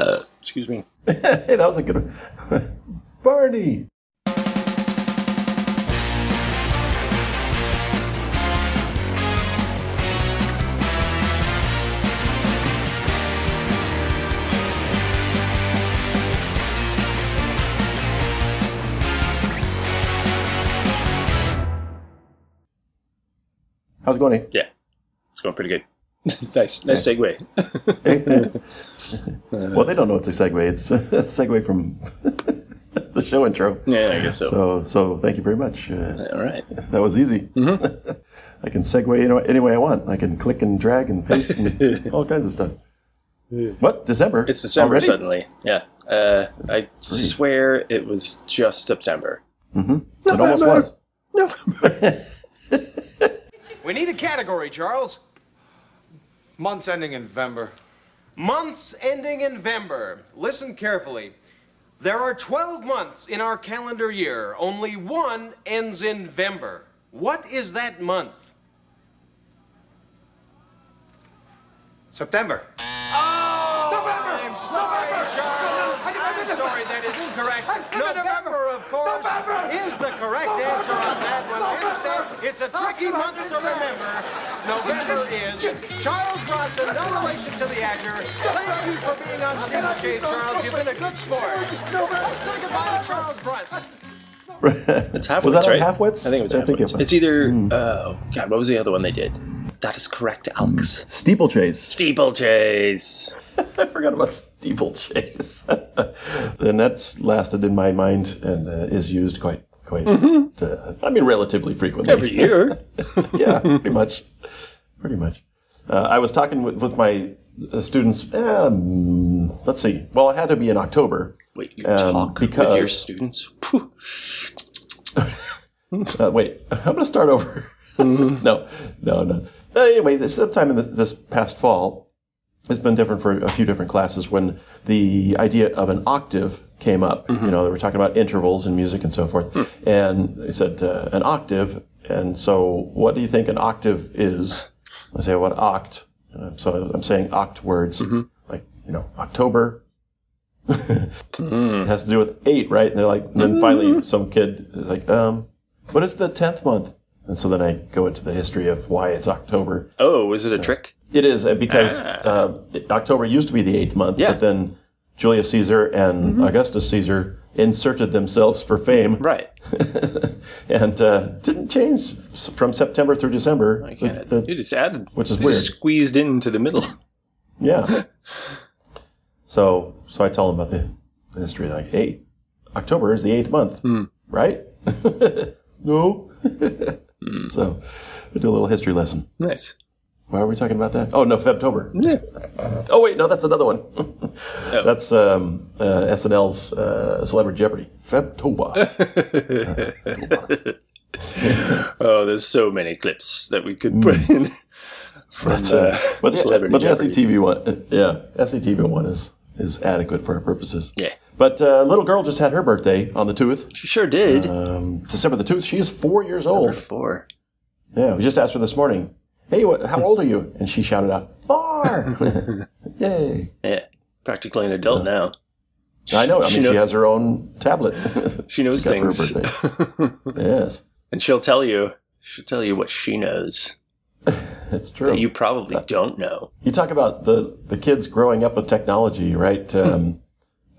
Uh, excuse me. hey, that was a good one. Barney. How's it going? Yeah, it's going pretty good. nice, nice segue. well, they don't know it's a segue. It's a segue from the show intro. Yeah, I guess so. So, so thank you very much. Uh, All right. that was easy. I can segue any, any way I want. I can click and drag and paste and all kinds of stuff. What? December? It's December Already? suddenly. Yeah. Uh, I swear it was just September. It almost was. November. We need a category, Charles. Months ending in November. Months ending in November. Listen carefully. There are 12 months in our calendar year. Only one ends in November. What is that month? September. I'm sorry, that is incorrect. November, of course, November. is the correct answer on that one. I understand it's a tricky month to remember. November is. Charles Bronson, no relation to the actor. Thank you for being on Steeplechase, Charles. You've been a good sport. Let's say goodbye to Charles Bronson. It's half Was that right? Halfwits? I think it was I think halfwits. it was. It's either. Hmm. Uh, oh God, what was the other one they did? That is correct, Alex. Hmm. Steeplechase. Steeplechase. I forgot about steeplechase. and that's lasted in my mind and uh, is used quite, quite. Uh, I mean, relatively frequently. Every year. yeah, pretty much. Pretty much. Uh, I was talking with, with my uh, students. Um, let's see. Well, it had to be in October. Wait, you Um, talk with your students? Phew. Uh, wait, I'm going to start over. no, no, no. Uh, anyway, this sometime in the, this past fall, it's been different for a few different classes when the idea of an octave came up. You know, they were talking about intervals in music and so forth. And they said uh, an octave. And so, what do you think an octave is? I say, what oct? Uh, so I'm saying oct words, like, you know, October. It has to do with eight, right? And they're like, and then finally some kid is like, um, what is the 10th month? And so then I go into the history of why it's October. Oh, is it a trick? It is uh, because uh, October used to be the eighth month, Yeah. but then Julius Caesar and Augustus Caesar inserted themselves for fame, Right. and uh, didn't change from September through December. I can't. the- you just added. which is weird. Squeezed into the middle. yeah. so so I tell them about the, the history. Like, hey, October is the eighth month, right? no. So we do a little history lesson. Nice. Why are we talking about that? Oh no, Febtober. Yeah. Oh wait, no, that's another one. That's um, uh, SNL's uh, Celebrity Jeopardy. Febtober. Oh, there's so many clips that we could put in from That's, uh, uh, but the, Celebrity but the Jeopardy. SCTV one, uh, yeah, SCTV one is is adequate for our purposes. Yeah, But uh, little girl just had her birthday on the tooth, she sure did. um, December the tooth. She is four years Number old. four. Yeah, we just asked her this morning. Hey, what, how old are you? And she shouted out, four! Yay! Yeah, practically an adult now. I know. I She mean, she, has her own tablet. She knows got for her things, birthday. yes, and she'll tell you. She'll tell you what she knows it's true. that you probably don't know. You talk about the the kids growing up with technology, right? Um,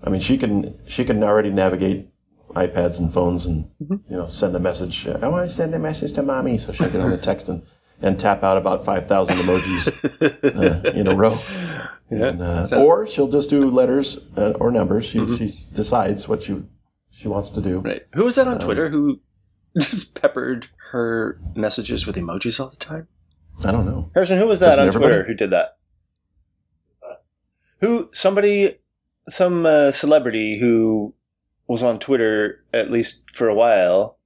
I mean, she can she can already navigate iPads and phones, and you know, send a message. uh, I want to send a message to mommy, so she can only text and, and tap out about five thousand emojis uh, in a row. Yeah. And, uh, or she'll just do letters uh, or numbers. She she decides what she she wants to do. Right. Who was that Um, on Twitter who just peppered her messages with emojis all the time? I don't know. Harrison, who was that Doesn't on everybody? Twitter who did that? Who somebody some uh, celebrity who was on Twitter at least for a while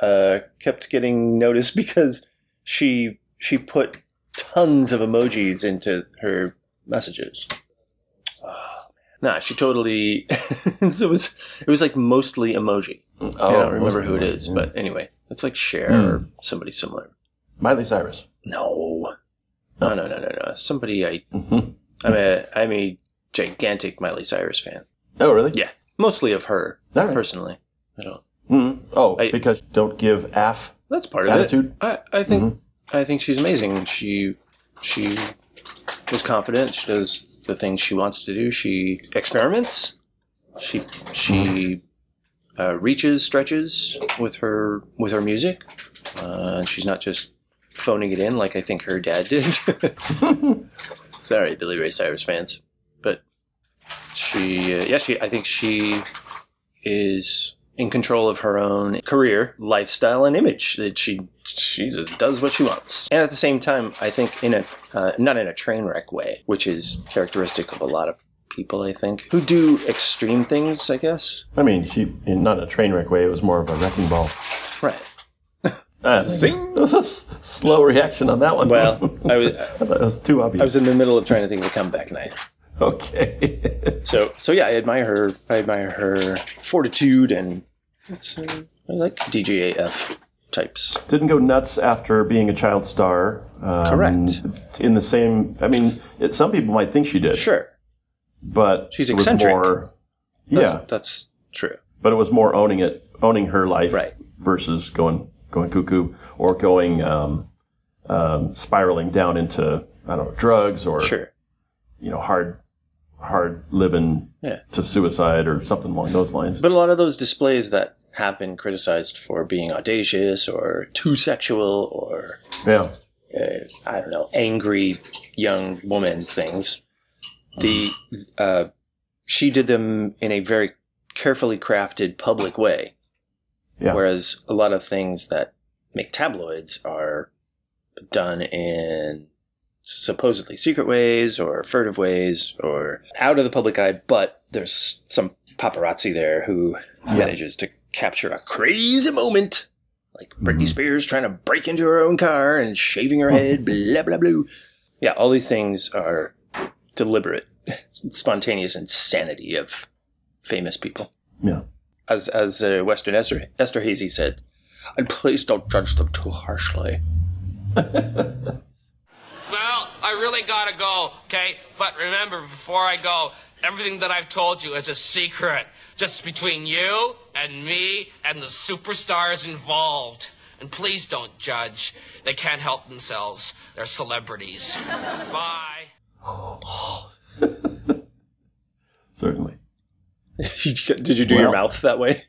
uh, kept getting noticed because she she put tons of emojis into her messages. Oh. Nah, she totally. it was it was like mostly emoji. Oh, I don't remember who it is, yeah. but anyway, it's like Cher Hmm. or somebody similar. Miley Cyrus. No, no, no, no, no, no. Somebody I Mhm. I'm a I'm a gigantic Miley Cyrus fan. Oh, really? Yeah, mostly of her right. personally. I don't. Mhm. Oh, I- because don't give af. That's part of Attitude? it. I, I think I think she's amazing. She she is confident. She does the things she wants to do. She experiments. She she uh, reaches, stretches with her with her music. Uh, she's not just phoning it in like I think her dad did. Sorry, Billy Ray Cyrus fans, but she uh, yeah she I think she is in control of her own career, lifestyle, and image. That she she just does what she wants, and at the same time, I think in a uh, not in a train wreck way, which is characteristic of a lot of people. I think who do extreme things. I guess I mean, she in not a train wreck way. It was more of a wrecking ball. right. Uh, Zing. It was a s- slow reaction on that one. Well, I was I thought was too obvious. I was in the middle of trying to think of a comeback night. okay. So so yeah, I admire her. I admire her fortitude and uh, I like DGAF types. Didn't go nuts after being a child star. Um, Correct. In the same, I mean, it, some people might think she did, Sure, but She's eccentric. more- That's- yeah, that's true. but it was more owning it, owning her life, Right. versus going going cuckoo or going um, um, spiraling down into I don't know drugs or Sure. you know hard hard living Yeah. to suicide or something along those lines. But a lot of those displays that have been criticized for being audacious or too sexual or yeah, uh, I don't know angry young woman things, the uh, she did them in a very carefully crafted public way. Yeah. Whereas a lot of things that make tabloids are done in supposedly secret ways or furtive ways or out of the public eye, but there's some paparazzi there who manages to capture a crazy moment. Like Britney Spears trying to break into her own car and shaving her head, blah, blah, blah. Yeah, all these things are deliberate, spontaneous insanity of famous people yeah. as as uh, Western Esther Esther Hazy said, and please don't judge them too harshly. Well, I really gotta go, okay? But remember, before I go, everything that I've told you is a secret. Just between you and me and the superstars involved. And please don't judge. They can't help themselves. They're celebrities. Bye. Certainly. Did you do your mouth that way?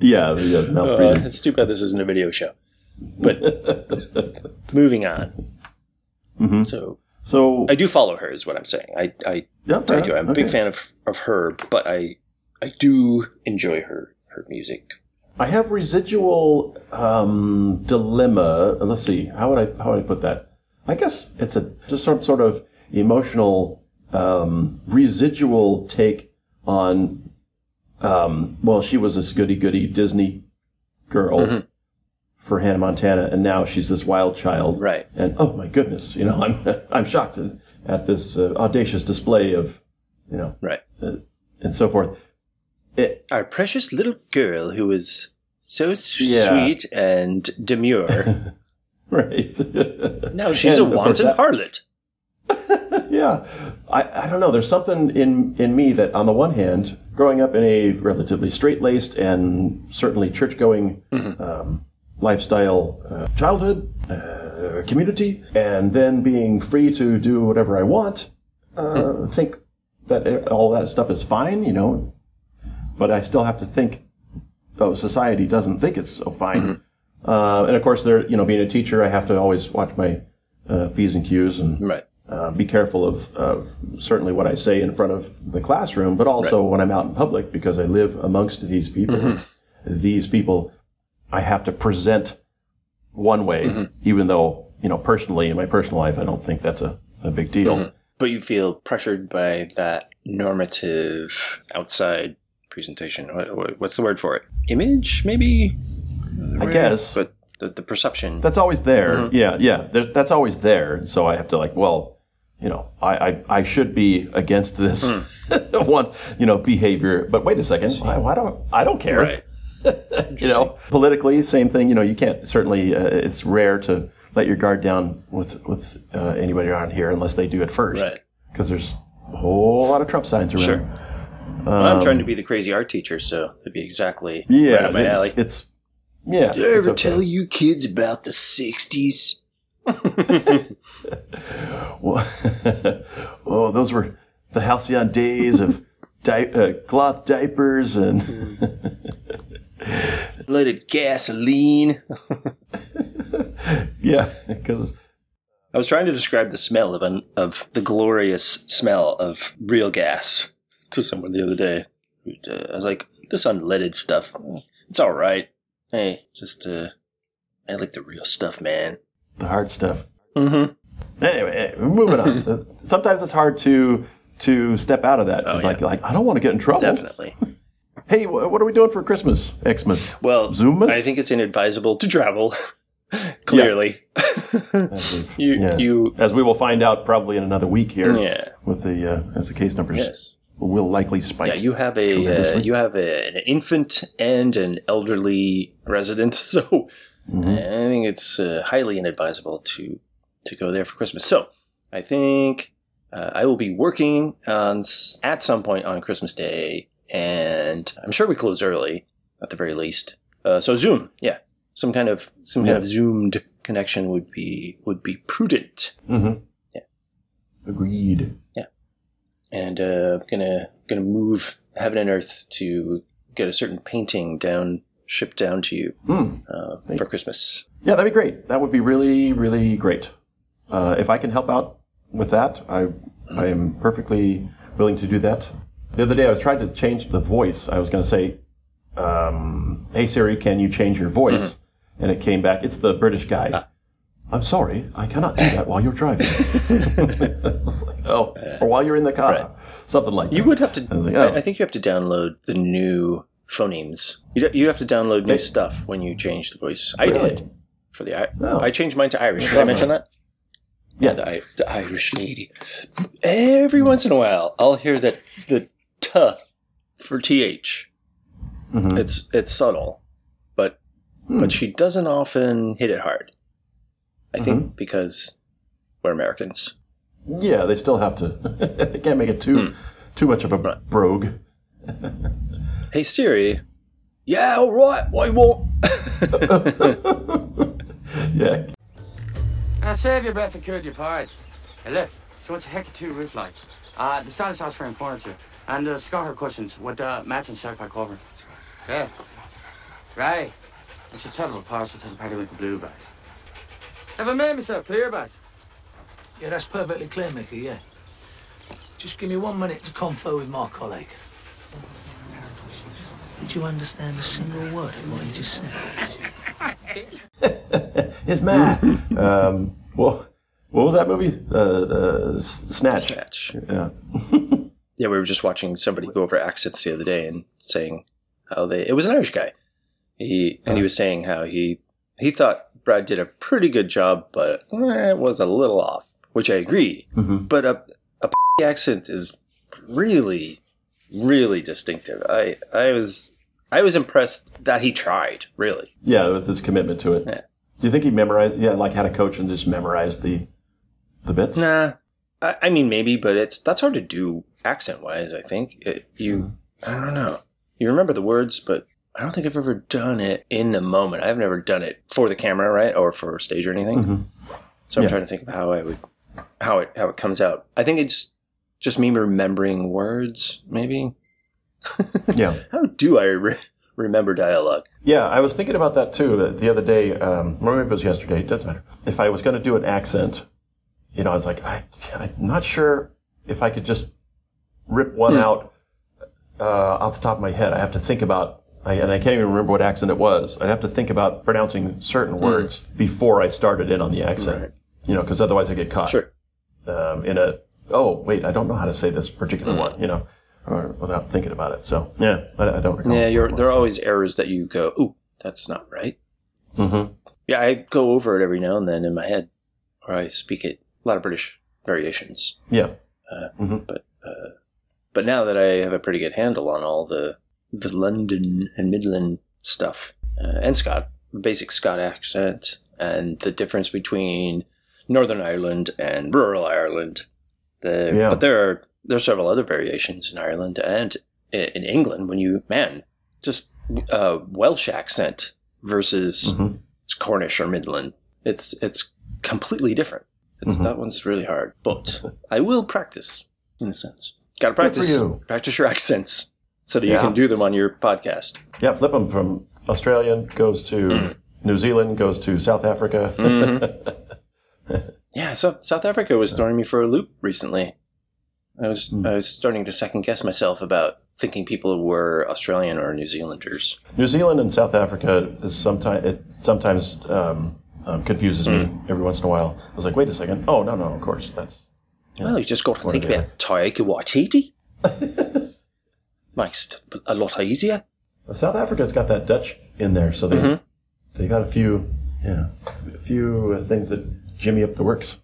Yeah, the uh, mouth Uh, breathing. it's too bad this isn't a video show. But moving on. Mm-hmm. So So I do follow her, is what I'm saying. I I, yeah, I do. I'm a big fan of, of her, but I I do enjoy her her music. I have residual um, dilemma. Let's see. How would I how would I put that? I guess it's a just some sort of emotional um, residual take on. Um, well, she was this goody goody Disney girl Mm-hmm. For Hannah Montana, and now she's this wild child. Right. And oh my goodness, you know, I'm I'm shocked at, this uh, audacious display of, you know, Right. uh, and so forth. It, Our precious little girl who is so Yeah. sweet and demure. right. now she's And a wanton that- harlot. yeah, I, I don't know. There's something in in me that, on the one hand, growing up in a relatively straight laced and certainly church going um, lifestyle uh, childhood uh, community, and then being free to do whatever I want, uh, think that all that stuff is fine, you know. But I still have to think. Oh, society doesn't think it's so fine. Uh, and of course, there, you know, being a teacher, I have to always watch my uh, p's and q's and Right. uh, be careful of, of certainly what I say in front of the classroom, but also when I'm out in public because I live amongst these people. These people, I have to present one way, mm-hmm. even though, you know, personally in my personal life, I don't think that's a, a big deal. Mm-hmm. But you feel pressured by that normative outside presentation. What, what- what's the word for it? Image, maybe? I guess. But the, the perception. That's always there. Mm-hmm. Yeah, yeah. There's, that's always there. So I have to like, well, you know, I, I, I should be against this mm. one, you know, behavior. But wait a second, why, why don't I don't care? right. you know, politically, same thing. You know, you can't certainly. Uh, it's rare to let your guard down with with uh, anybody around here unless they do it first. Right. Because there's a whole lot of Trump signs around. Sure. Well, I'm trying to be the crazy art teacher, so it'd be exactly Yeah, right my it- alley. it's yeah. Did I ever okay. tell you kids about the '60s? Well, oh, those were the halcyon days of di- uh, cloth diapers and Leaded gasoline. yeah, because I was trying to describe the smell of an, of the glorious smell of real gas to someone the other day. Uh, I was like, "This unleaded stuff, it's all right. Hey, just uh, I like the real stuff, man." the hard stuff. Mm-hmm. Anyway, anyway, moving on. Sometimes it's hard to to step out of that. Oh, yeah. like like I don't want to get in trouble. Definitely. Hey, what are we doing for Christmas? Xmas. Well, Zoomas? I think it's inadvisable to travel. Clearly, you Yes. you as we will find out probably in another week here. yeah With the uh, as the case numbers yes will likely spike. yeah you have a uh, you have a, an infant and an elderly resident, so Mhm. I think it's uh, highly inadvisable to to go there for Christmas. So I think uh, I will be working on at some point on Christmas Day, and I'm sure we close early at the very least. Uh, so Zoom, yeah, some kind of some kind Yeah. of zoomed connection would be would be prudent. Mhm. Yeah. Agreed. Yeah, and uh, gonna gonna move heaven and earth to get a certain painting down shipped down to you Hmm. uh, for Christmas. Yeah, that'd be great. That would be really, really great. Uh, if I can help out with that, I I am perfectly willing to do that. The other day, I was trying to change the voice. I was going to say, um, "Hey Siri, can you change your voice?" And it came back. It's the British guy. I'm sorry, I cannot do that while you're driving. Was like, oh, or while you're in the car, Right. something like that. You would have to. I like, oh. I think you have to download the new phonemes. You you have to download new Hey. stuff when you change the voice. I did for the I Oh. I changed mine to Irish. Did I mention that. that? Yeah. the, the Irish lady. Every once in a while, I'll hear that the t for th. Mhm. It's it's subtle, but Hmm. but she doesn't often hit it hard. I think Mm-hmm. because we're Americans. Yeah, they still have to. they can't make it too Hmm. too much of a brogue. Hey Siri. Yeah, all right. Why won't? Yeah. Uh, save your breath and cool your pies. Hey, look, so it's a heck of two roof lights. Uh, the stylish house frame furniture. And the Scotter cushions with uh, matching shark pack cover. Yeah. Right. It's a terrible parcel to the party with the blue bags. Have I made myself clear, bags? Yeah, that's perfectly clear, Mickey, yeah. Just give me one minute to confer with my colleague. Did you understand a single word of what he just said? It's Matt. um, well, what was that movie? Uh, uh, Snatch. Snatch. Yeah. Yeah, we were just watching somebody go over accents the other day and saying how they. It was an Irish guy. He and he was saying how he he thought Brad did a pretty good job, but eh, it was a little off, which I agree. Mhm. But a a accent is really really distinctive. I I was I was impressed that he tried. Really. Yeah, with his commitment to it. Yeah. Do you think he memorized? Yeah, like had a coach and just memorized the the bits. Nah, I, I mean maybe, but it's that's hard to do accent wise. I think it, you. I don't know. You remember the words, but I don't think I've ever done it in the moment. I've never done it for the camera, right, or for stage or anything. Mhm. So I'm Yeah. trying to think of how I would, how it how it comes out. I think it's just me remembering words, maybe. Yeah. How do I re- remember dialogue? Yeah, I was thinking about that too the, the other day. Um, or maybe it was yesterday. It doesn't matter. If I was going to do an accent, you know, I was like, I, I'm not sure if I could just rip one Hmm. out uh, off the top of my head. I have to think about, I, and I can't even remember what accent it was. I'd have to think about pronouncing certain words before I started in on the accent. Hmm. Right. You know, because otherwise I get caught Sure. um, in a. Oh wait, I don't know how to say this particular Hmm. one. You know, or without thinking about it. So yeah, I, I don't recall. Yeah, you're, there are always errors that you go, ooh, that's not right. Mhm. Yeah, I go over it every now and then in my head, or I speak it. A lot of British variations, Yeah. uh, Mhm. but uh, but now that I have a pretty good handle on all the the London and Midland stuff, uh, and Scott, basic Scott accent, and the difference between Northern Ireland and rural Ireland, the, Yeah. but there are there's several other variations in Ireland and in England when you man just uh, Welsh accent versus Mhm. Cornish or Midland. It's it's completely different. It's, Mhm. That one's really hard, but I will practice in a sense. Got to practice you. practice your accents so that you can do them on your podcast. Yeah, flip them from Australian goes to Mm. New Zealand, goes to South Africa. Mm-hmm. Yeah, so South Africa was throwing me for a loop recently. I was Hmm. I was starting to second guess myself about thinking people were Australian or New Zealanders. New Zealand and South Africa is sometimes it sometimes um, um, confuses me Hmm. every once in a while. I was like, wait a second. Oh no, no, of course that's Well, you just got to What think about Taika Waititi. Makes it a lot easier. Well, South Africa's got that Dutch in there, so they Mhm. they got a few yeah a few uh, things that jimmy up the works.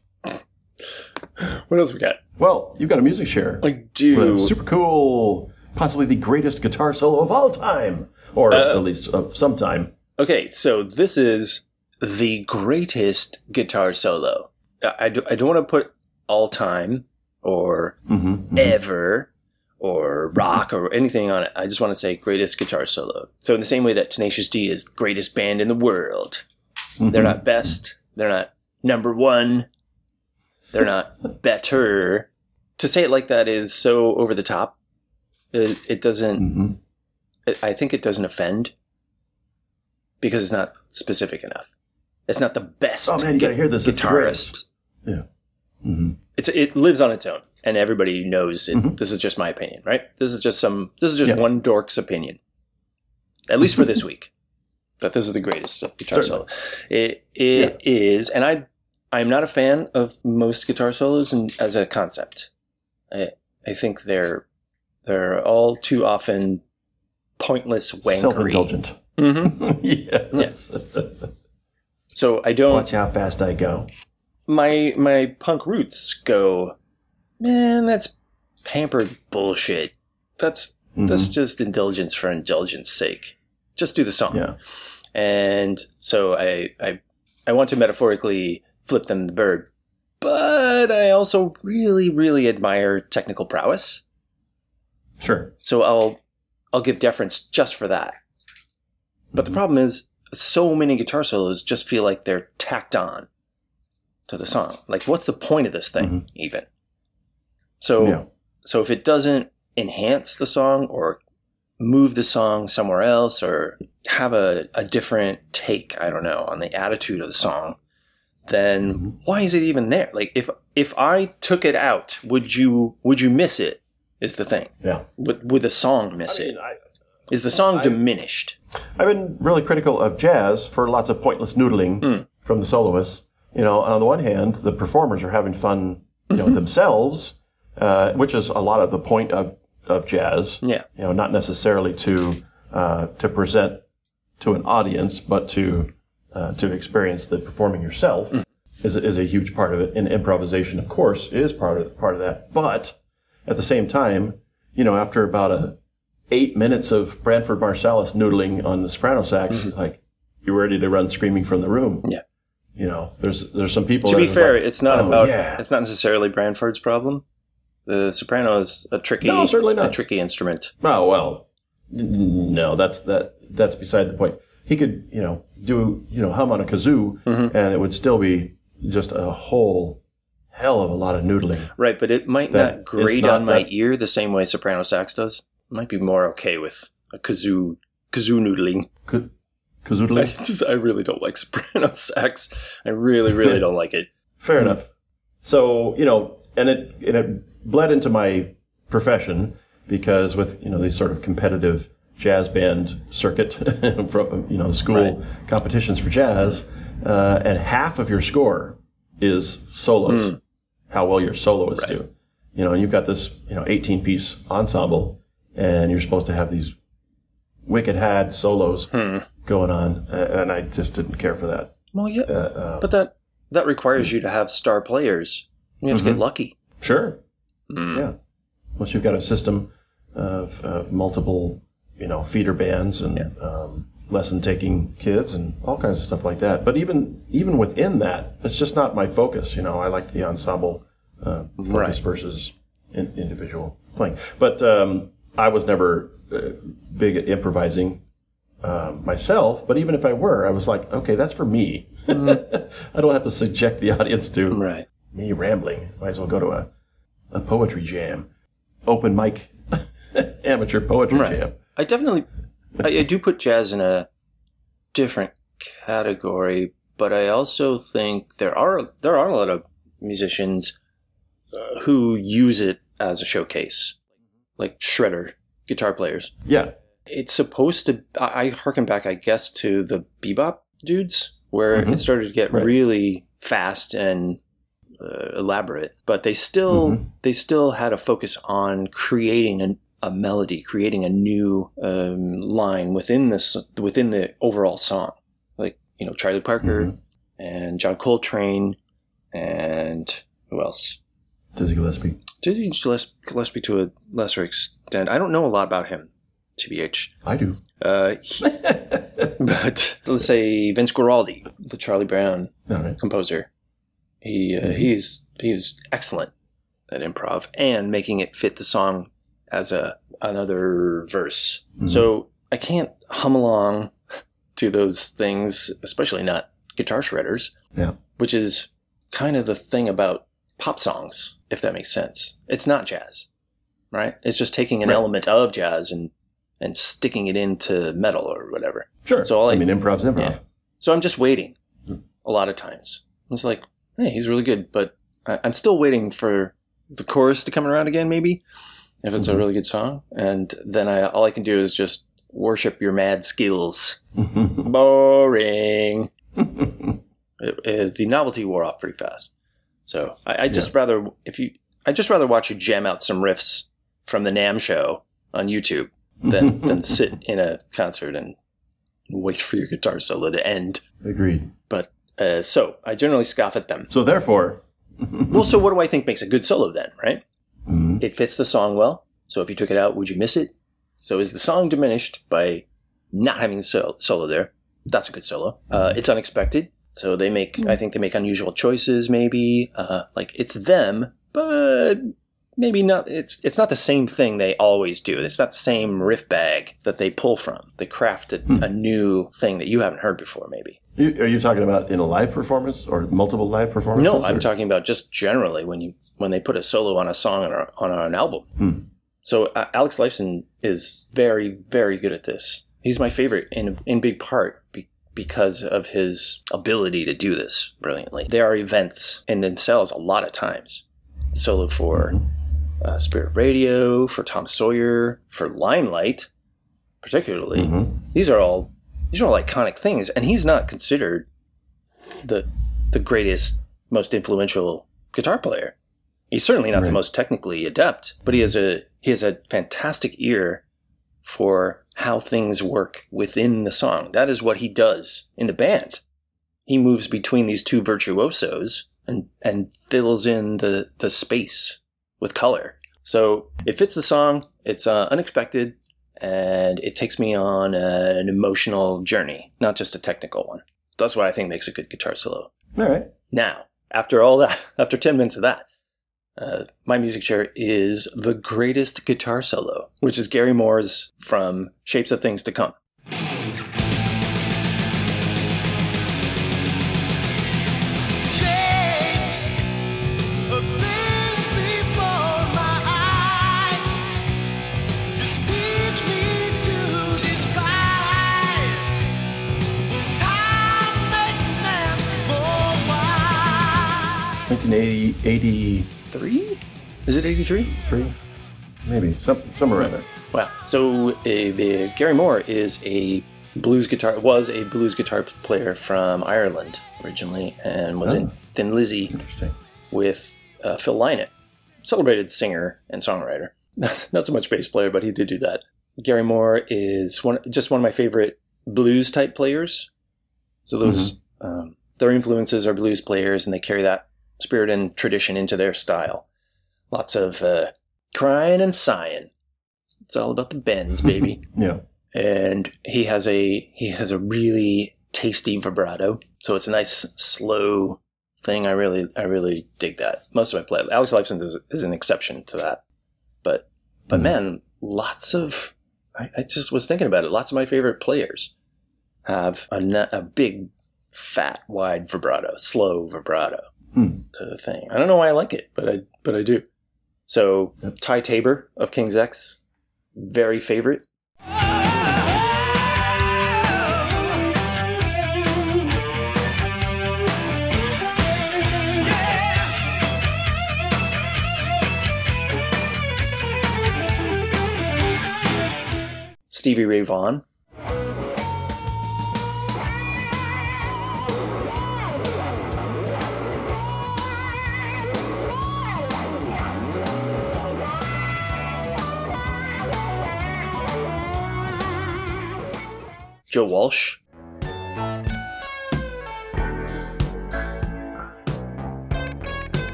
What else we got? Well, you've got a music share. I do. super cool, possibly the greatest guitar solo of all time, or Uh, at least of some time. Okay, so this is the greatest guitar solo. I, I, do, I don't want to put all time or Mm-hmm. ever or rock or anything on it. I just want to say greatest guitar solo. So in the same way that Tenacious D is greatest band in the world, Mm-hmm. they're not best, they're not number one, they're not better. To say it like that is so over the top. It, it doesn't. hmm it- I think it doesn't offend because it's not specific enough. It's not the best. Oh man, you gotta hear this. It's the greatest. guitarist. hmm It's it lives on its own, and everybody knows it. Mhm. This is just my opinion, right? This is just some. This is just Yeah. one dork's opinion, at least for this week. But this is the greatest guitar Certainly. solo. It it is, and I I'm not a fan of most guitar solos and as a concept. I I think they're they're all too often pointless wankery. Self-indulgent. hmm yes. So I don't. Watch how fast I go. My my punk roots go, man, that's pampered bullshit. That's that's Mhm. just indulgence for indulgence sake. Just do the song. Yeah. And so I I I want to metaphorically flip them the bird, but I also really really admire technical prowess. Sure. So I'll I'll give deference just for that. But the Mhm. problem is, so many guitar solos just feel like they're tacked on to the song. Like, what's the point of this thing, even? So, Yeah. so if it doesn't enhance the song or move the song somewhere else or have a, a different take, I don't know, on the attitude of the song, then Mhm. why is it even there? Like, if if I took it out, would you would you miss it? Is the thing. Yeah. Would would the song miss I it? I, Is the song I- diminished? I've been really critical of jazz for lots of pointless noodling Mm. from the soloists. You know, on the one hand, the performers are having fun, you know, Mhm. themselves, uh, which is a lot of the point of, of jazz. Yeah. You know, not necessarily to uh, to present to an audience, but to uh, to experience the performing yourself Mm. is is a huge part of it. And improvisation, of course, is part of part of that. But at the same time, you know, after about a eight minutes of Branford Marsalis noodling on the soprano sax, like you're ready to run screaming from the room. Mm-hmm. Yeah. You know, there's there's some people. To be fair, like, it's not "Oh, about. yeah." It's not necessarily Branford's problem. The soprano is a tricky, No, certainly not. a tricky instrument. Oh well, no, that's that that's beside the point. He could, you know, do you know hum on a kazoo, Mhm. and it would still be just a whole hell of a lot of noodling. Right, but it might not grate not on my that- ear the same way soprano sax does. It might be more okay with a kazoo kazoo noodling. Ka- I just I really don't like soprano sax. I really really don't like it. Fair enough. So you know, and it and it bled into my profession because with you know these sort of competitive jazz band circuit from you know school Right. competitions for jazz, uh, and half of your score is solos. How well your soloists. Right. do. You know, and you've got this you know 18 piece ensemble, and you're supposed to have these wicked had solos Hmm. Going on, and I just didn't care for that. Well, yeah, Uh, uh, but that that requires you to have star players. You have to get Mhm. lucky. sure, Hmm. Yeah. Once you've got a system of, of multiple, you know, feeder bands and um, lesson taking kids and all kinds of stuff like that. But even even within that, it's just not my focus. You know, I like the ensemble uh, focus Right. versus in, individual playing. But um, I was never uh, big at improvising uh, myself. But even if I were, I was like, okay, that's for me. I don't have to subject the audience to Right. me rambling. Might as well go to a, a poetry jam, open mic, amateur poetry Right. jam. I definitely, I, I do put jazz in a different category, but I also think there are there are a lot of musicians uh, who use it as a showcase, like shredder guitar players. Yeah, It's supposed to. I, I harken back, I guess, to the bebop dudes, where Mhm. it started to get Right. really fast and uh, elaborate, but they still Mhm. they still had a focus on creating a, a melody, creating a new um, line within this within the overall song. Like you know, Charlie Parker Mhm. and John Coltrane, and who else? Dizzy Gillespie. Dizzy Gilles- Gillespie to a lesser extent. I don't know a lot about him, tbh. I do. Uh, he- but let's say Vince Guaraldi, the Charlie Brown right. composer. He uh, Mhm. he's he's excellent at improv and making it fit the song as a another verse. Mhm. So I can't hum along to those things, especially not guitar shredders. Yeah. Which is kind of the thing about pop songs, if that makes sense. It's not jazz, right? It's just taking an Right. element of jazz and and sticking it into metal or whatever. Sure. So all I- I mean, improv's improv. Yeah. So I'm just waiting Hmm. a lot of times. It's like, hey, he's really good, but I- I'm still waiting for the chorus to come around again, maybe, if it's a Mhm. really good song. And then I all I can do is just worship your mad skills. Boring. It- it- the novelty wore off pretty fast. So I, I just rather if you I just rather watch you jam out some riffs from the NAMM show on YouTube than than sit in a concert and wait for your guitar solo to end. Agreed. But uh, so I generally scoff at them. So therefore, Well, so what do I think makes a good solo then, right? Mhm. It fits the song well. So if you took it out, would you miss it? So is the song diminished by not having the sol- solo there? That's a good solo. Uh, it's unexpected. So they make, I think they make unusual choices. Maybe uh, like it's them, but maybe not. It's it's not the same thing they always do. It's not the same riff bag that they pull from. They craft a, Hmm. a new thing that you haven't heard before. Maybe. Are you talking about in a live performance or multiple live performances? No, I'm or- talking about just generally when you when they put a solo on a song on, a, on an album. Hmm. So uh, Alex Lifeson is very very good at this. He's my favorite in in big part be, because of his ability to do this brilliantly. There are events in themselves a lot of times. Solo for uh, Spirit Radio, for Tom Sawyer, for Limelight, particularly. Mhm. these are all these are all iconic things and he's not considered the the greatest most influential guitar player. He's certainly not the most technically adept but he has a he has a fantastic ear for how things work within the song. That is what he does in the band. He moves between these two virtuosos and and fills in the the space with color so it fits the song it's uh, unexpected and it takes me on an emotional journey, not just a technical one. That's what I think makes a good guitar solo. All right. Now, after all that, after 10 minutes of that, uh, my music chair is the greatest guitar solo, which is Gary Moore's from Shapes of Things to Come. 1983, Is it 83? Three? maybe some, somewhere around there. Wow. So uh, the, Gary Moore is a blues guitar was a blues guitar player from Ireland originally, and was in Oh. Thin Lizzy Interesting. with uh, Phil Lynott, celebrated singer and songwriter. Not so much bass player, but he did do that. Gary Moore is one just one of my favorite blues type players. So those um, their influences are blues players, and they carry that spirit and tradition into their style. Lots of uh, crying and sighing. It's all about the bends, baby Yeah. and he has a he has a really tasty vibrato so it's a nice slow thing. I really, I really dig that. Most of my play, Alex Lifeson is, is an exception to that. But, but Mhm. man, lots of, I, I just was thinking about it. Lots of my favorite players have a, a big, fat, wide vibrato, slow vibrato Hmm. to the thing. I don't know why I like it, but I, but I do. So Yep. Ty Tabor of King's X, very favorite. Stevie Ray Vaughan. Joe Walsh.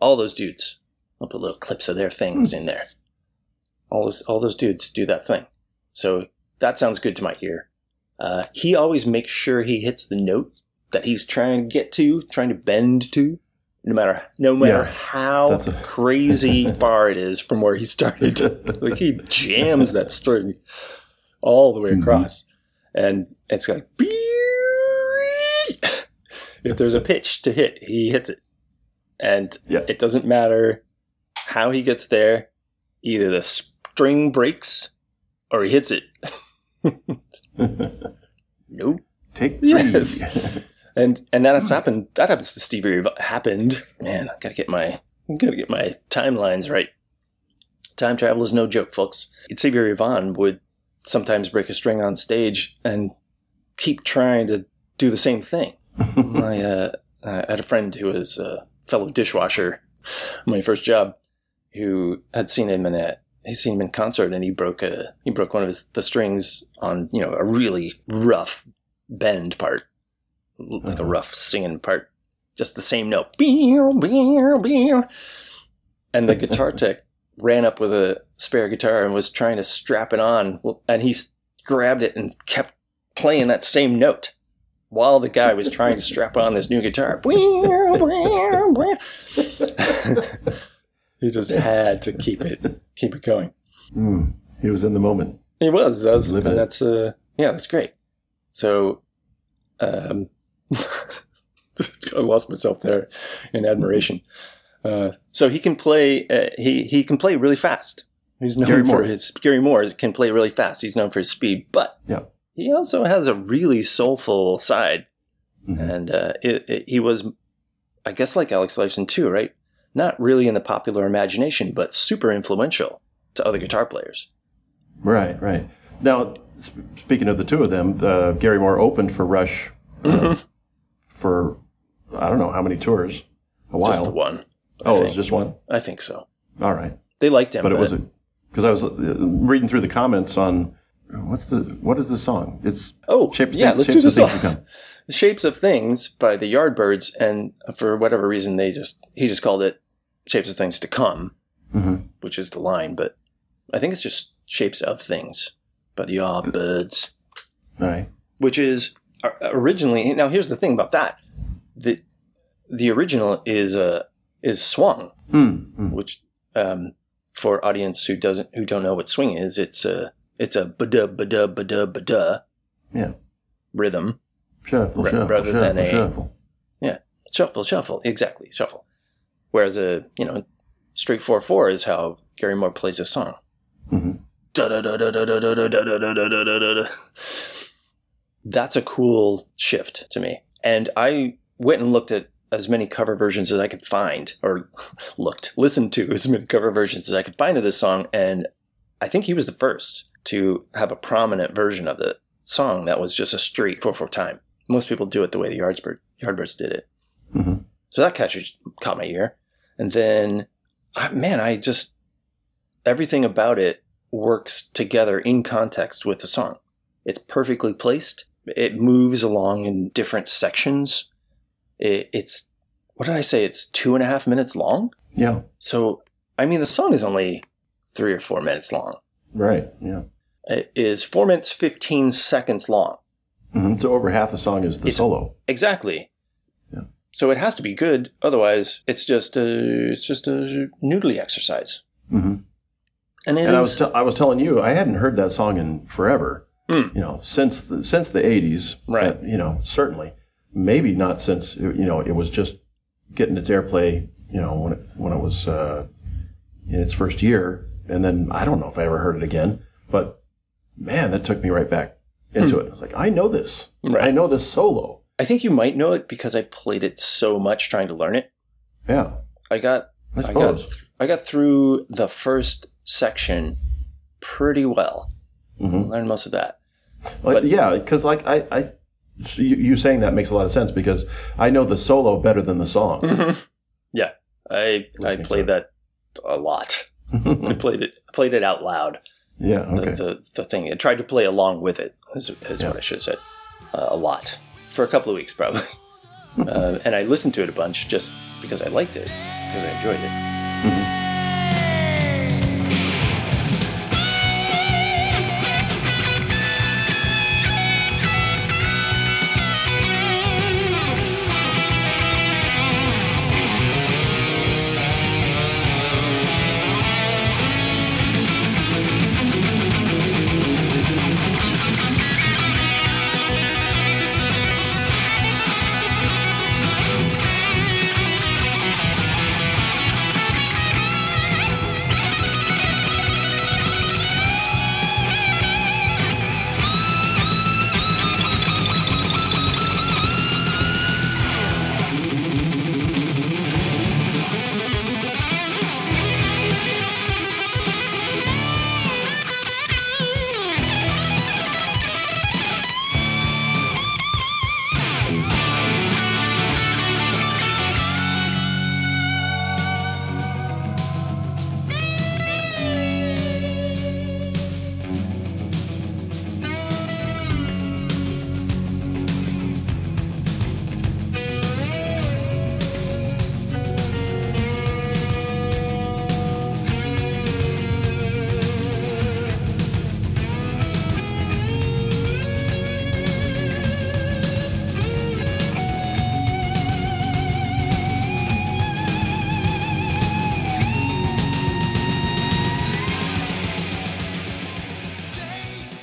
All those dudes. I'll put little clips of their things in there. All those, all those dudes do that thing. So that sounds good to my ear. Uh, he always makes sure he hits the note that he's trying to get to, trying to bend to, no matter no matter Yeah, how a- crazy far it is from where he started. like he jams that string all the way Mhm. across, and it's like if there's a pitch to hit, he hits it, and Yeah. it doesn't matter how he gets there. Either the string breaks or he hits it. Nope. Take three. Yes. And and that has happened. That happens to Stevie Ray. Happened. Man, I gotta get my gotta get my timelines right. Time travel is no joke, folks. Stevie Ray Vaughan would sometimes break a string on stage and keep trying to do the same thing. my uh, I had a friend who was a fellow dishwasher, my first job, who had seen him in a he'd seen him in concert and he broke a he broke one of his, the strings on you know a really rough bend part, like a Uh-huh. rough singing part, just the same note, Beow, beow, beow. and the guitar tech ran up with a spare guitar and was trying to strap it on, and he grabbed it and kept playing that same note while the guy was trying to strap on this new guitar. he just had to keep it keep it going. Mm, he was in the moment. He was. That was that's uh yeah, that's great. So um I lost myself there in admiration. Uh, so he can play uh, he he can play really fast. He's known Gary for Moore. his Gary Moore can play really fast. He's known for his speed, but Yeah. he also has a really soulful side. Mhm. And uh, it, it, he was, I guess, like Alex Lifeson too, right? Not really in the popular imagination, but super influential to other guitar players. Right, right. Now, sp- speaking of the two of them, uh, Gary Moore opened for Rush uh, Mhm. For I don't know how many tours. A while. Just the one. I oh, it was just one. I think so. All right, They liked him, but it was because I was uh, reading through the comments on what's the what is the song? It's oh Shape yeah. Things- Let's Shapes do. Things song. Come. The Shapes of Things by the Yardbirds, and for whatever reason, they just he just called it Shapes of Things to Come, hmm which is the line, but I think it's just Shapes of Things by the Yardbirds. All right. which is originally now here's the thing about that the the original is uh is swung Mm, mm. which um for audience who doesn't who don't know what swing is it's a it's a ba-da ba-da ba-da ba-da Yeah. rhythm Shuffle, Ra- shuffle, rather shuffle, than a- shuffle. shuffle shuffle exactly shuffle whereas a you know straight 4-4 is how Gary Moore plays a song Mhm. Da-da-da-da-da-da-da-da-da-da-da-da-da. That's a cool shift to me. And I went and looked at as many cover versions as I could find, or looked, listened to as many cover versions as I could find of this song. And I think he was the first to have a prominent version of the song that was just a straight 4 4 time. Most people do it the way the Yardbird, Yardbirds did it. Mhm. So that catches, caught my ear. And then, I, man, I just, everything about it works together in context with the song. It's perfectly placed. It moves along in different sections. It, it's, what did I say? It's two and a half minutes long. Yeah. So, I mean, the song is only three or four minutes long. Right. Yeah. It is four minutes fifteen seconds long. hmm So over half the song is the It's- solo. Exactly. Yeah. So it has to be good, otherwise it's just a it's just a noodly exercise. hmm And, And I was t- I was telling you I hadn't heard that song in forever. Hmm. You know, since the since the eighties. Right. You know, certainly. Maybe not since you know it was just getting its airplay. You know, when it, when it was uh, in its first year, and then I don't know if I ever heard it again. But man, that took me right back into it. I was like, I know this. Right. I know this solo. I think you might know it because I played it so much trying to learn it. Yeah, I got I I got suppose. I got through the first section pretty well. Mhm. Learned most of that. Like, But- yeah, because like I, I so you, you saying that makes a lot of sense because I know the solo better than the song. Yeah, I I to that a lot. I played it played it out loud. yeah. The, Okay. the the thing. I tried to play along with it. Is, is Yeah. what I should have said. Uh, a lot for a couple of weeks probably. uh, and I listened to it a bunch just because I liked it because I enjoyed it.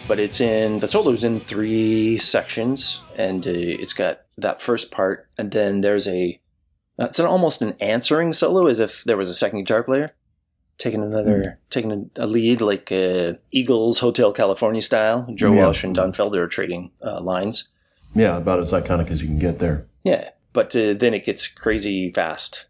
But it's in the solo's in three sections, and uh, it's got that first part, and then there's a it's an almost an answering solo, as if there was a second guitar player taking another taking a, a lead, like uh, Eagles Hotel California style. Joe Yeah. Walsh and Don Felder are trading uh, lines. yeah, about as iconic as you can get there. Yeah, but uh, then it gets crazy fast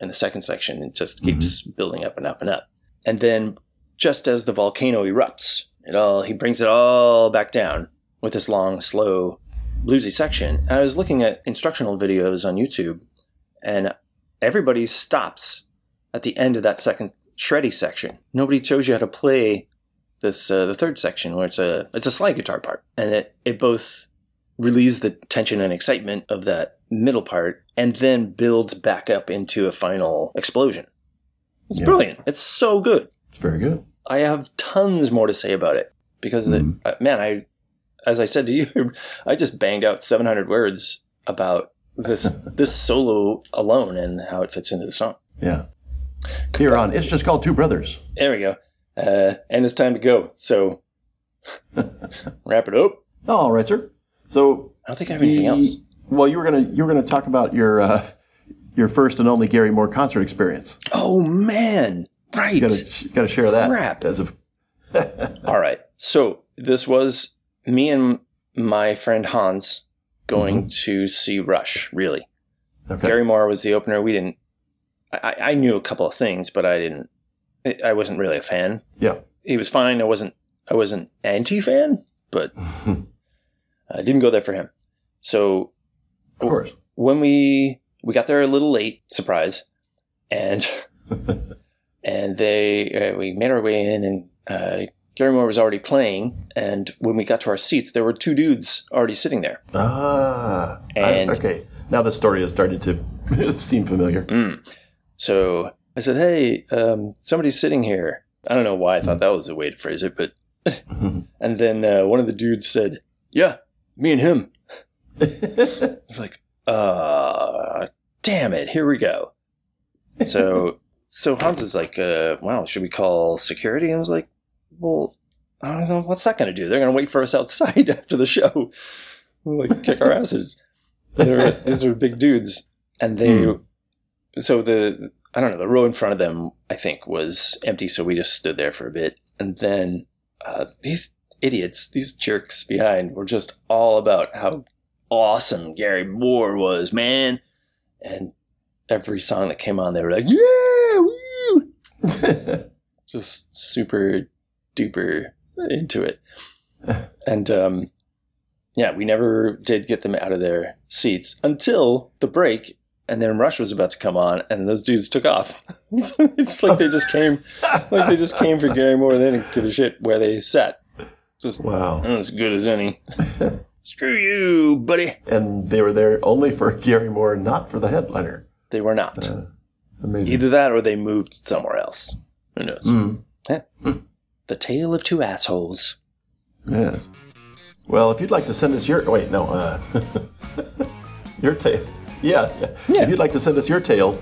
in the second section. It just keeps building up and up and up. And then, just as the volcano erupts, it all he brings it all back down with this long, slow, bluesy section. And I was looking at instructional videos on YouTube, and everybody stops at the end of that second shreddy section. Nobody shows you how to play this uh, the third section where it's a it's a slide guitar part, and it it both relieves the tension and excitement of that middle part and then builds back up into a final explosion. It's Yeah. brilliant. It's so good. It's very good. I have tons more to say about it because the, Mhm. uh, man, I as I said to you, I just banged out 700 words about this this solo alone and how it fits into the song. Yeah. Here on, it's just called Two Brothers. There we go. Uh, and it's time to go. So wrap it up. All right, sir. So I don't think I have anything else. Well, you were gonna you were gonna talk about your uh, your first and only Gary Moore concert experience. Oh man, right. You gotta gotta share that. Crap. As of All right. So this was me and my friend Hans going mm-hmm. to see Rush. Really, okay. Gary Moore was the opener. We didn't. I, I knew a couple of things, but I didn't. I- wasn't really a fan. Yeah. He was fine. I wasn't. I wasn't anti-fan, but I didn't go there for him. So Of course. when we we got there a little late, surprise, and and they uh, we made our way in, and uh, Gary Moore was already playing. And when we got to our seats, there were two dudes already sitting there. Ah. I- And- okay. Now the story has started to seem familiar. So I said, "Hey, um, somebody's sitting here," I don't know why I thought that was the way to phrase it, but and then uh, one of the dudes said, "Yeah, me and him." It's like, uh, damn it, here we go. So, so Hans is like, uh, wow, should we call security? And I was like, well, I don't know, what's that going to do? They're going to wait for us outside after the show, We'll, like kick our asses. They're, these are big dudes, and they, so the I don't know, the row in front of them, I think, was empty, so we just stood there for a bit, and then uh, these idiots, these jerks behind, were just all about how awesome Gary Moore was, man. And every song that came on, they were like, "Yeah, woo!" just super duper into it. And um, yeah, we never did get them out of their seats until the break, and then Rush was about to come on, and those dudes took off. it's like they just came, like they just came for Gary Moore. They didn't give a shit where they sat. Just wow. as good as any. Screw you, buddy. And they were there only for Gary Moore, not for the headliner. They were not. Uh, amazing. Either that or they moved somewhere else. Who knows? Mm, Yeah. The tale of two assholes. yes. Well, if you'd like to send us your wait, no, uh, your tale. Yeah, yeah. Yeah. If you'd like to send us your tale,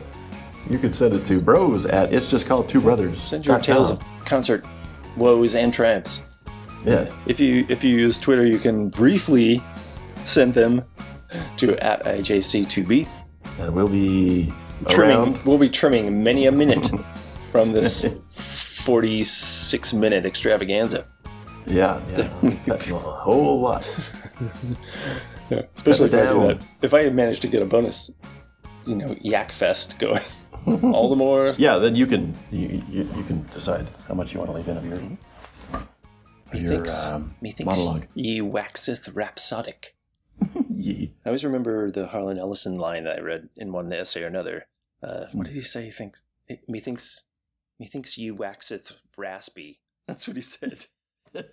you could send it to bros at it's just called two brothers. Send your tales of concert woes and triumphs. yes. If you if you use Twitter, you can briefly send them to at IJC2B. We'll be Trimming, around. we'll be trimming many a minute from this 46 minute extravaganza. Yeah, yeah. That's a whole lot. Yeah, especially if I do that. If I had managed to get a bonus, you know, Yak Fest going, all the more. Yeah, then you can you, you, you can decide how much you want to leave in of your of your Methinks, um, methinks monologue. ye waxeth rhapsodic. Ye. I always remember the Harlan Ellison line that I read in one essay or another. Uh, what did he say? He thinks methinks methinks ye waxeth raspy. That's what he said.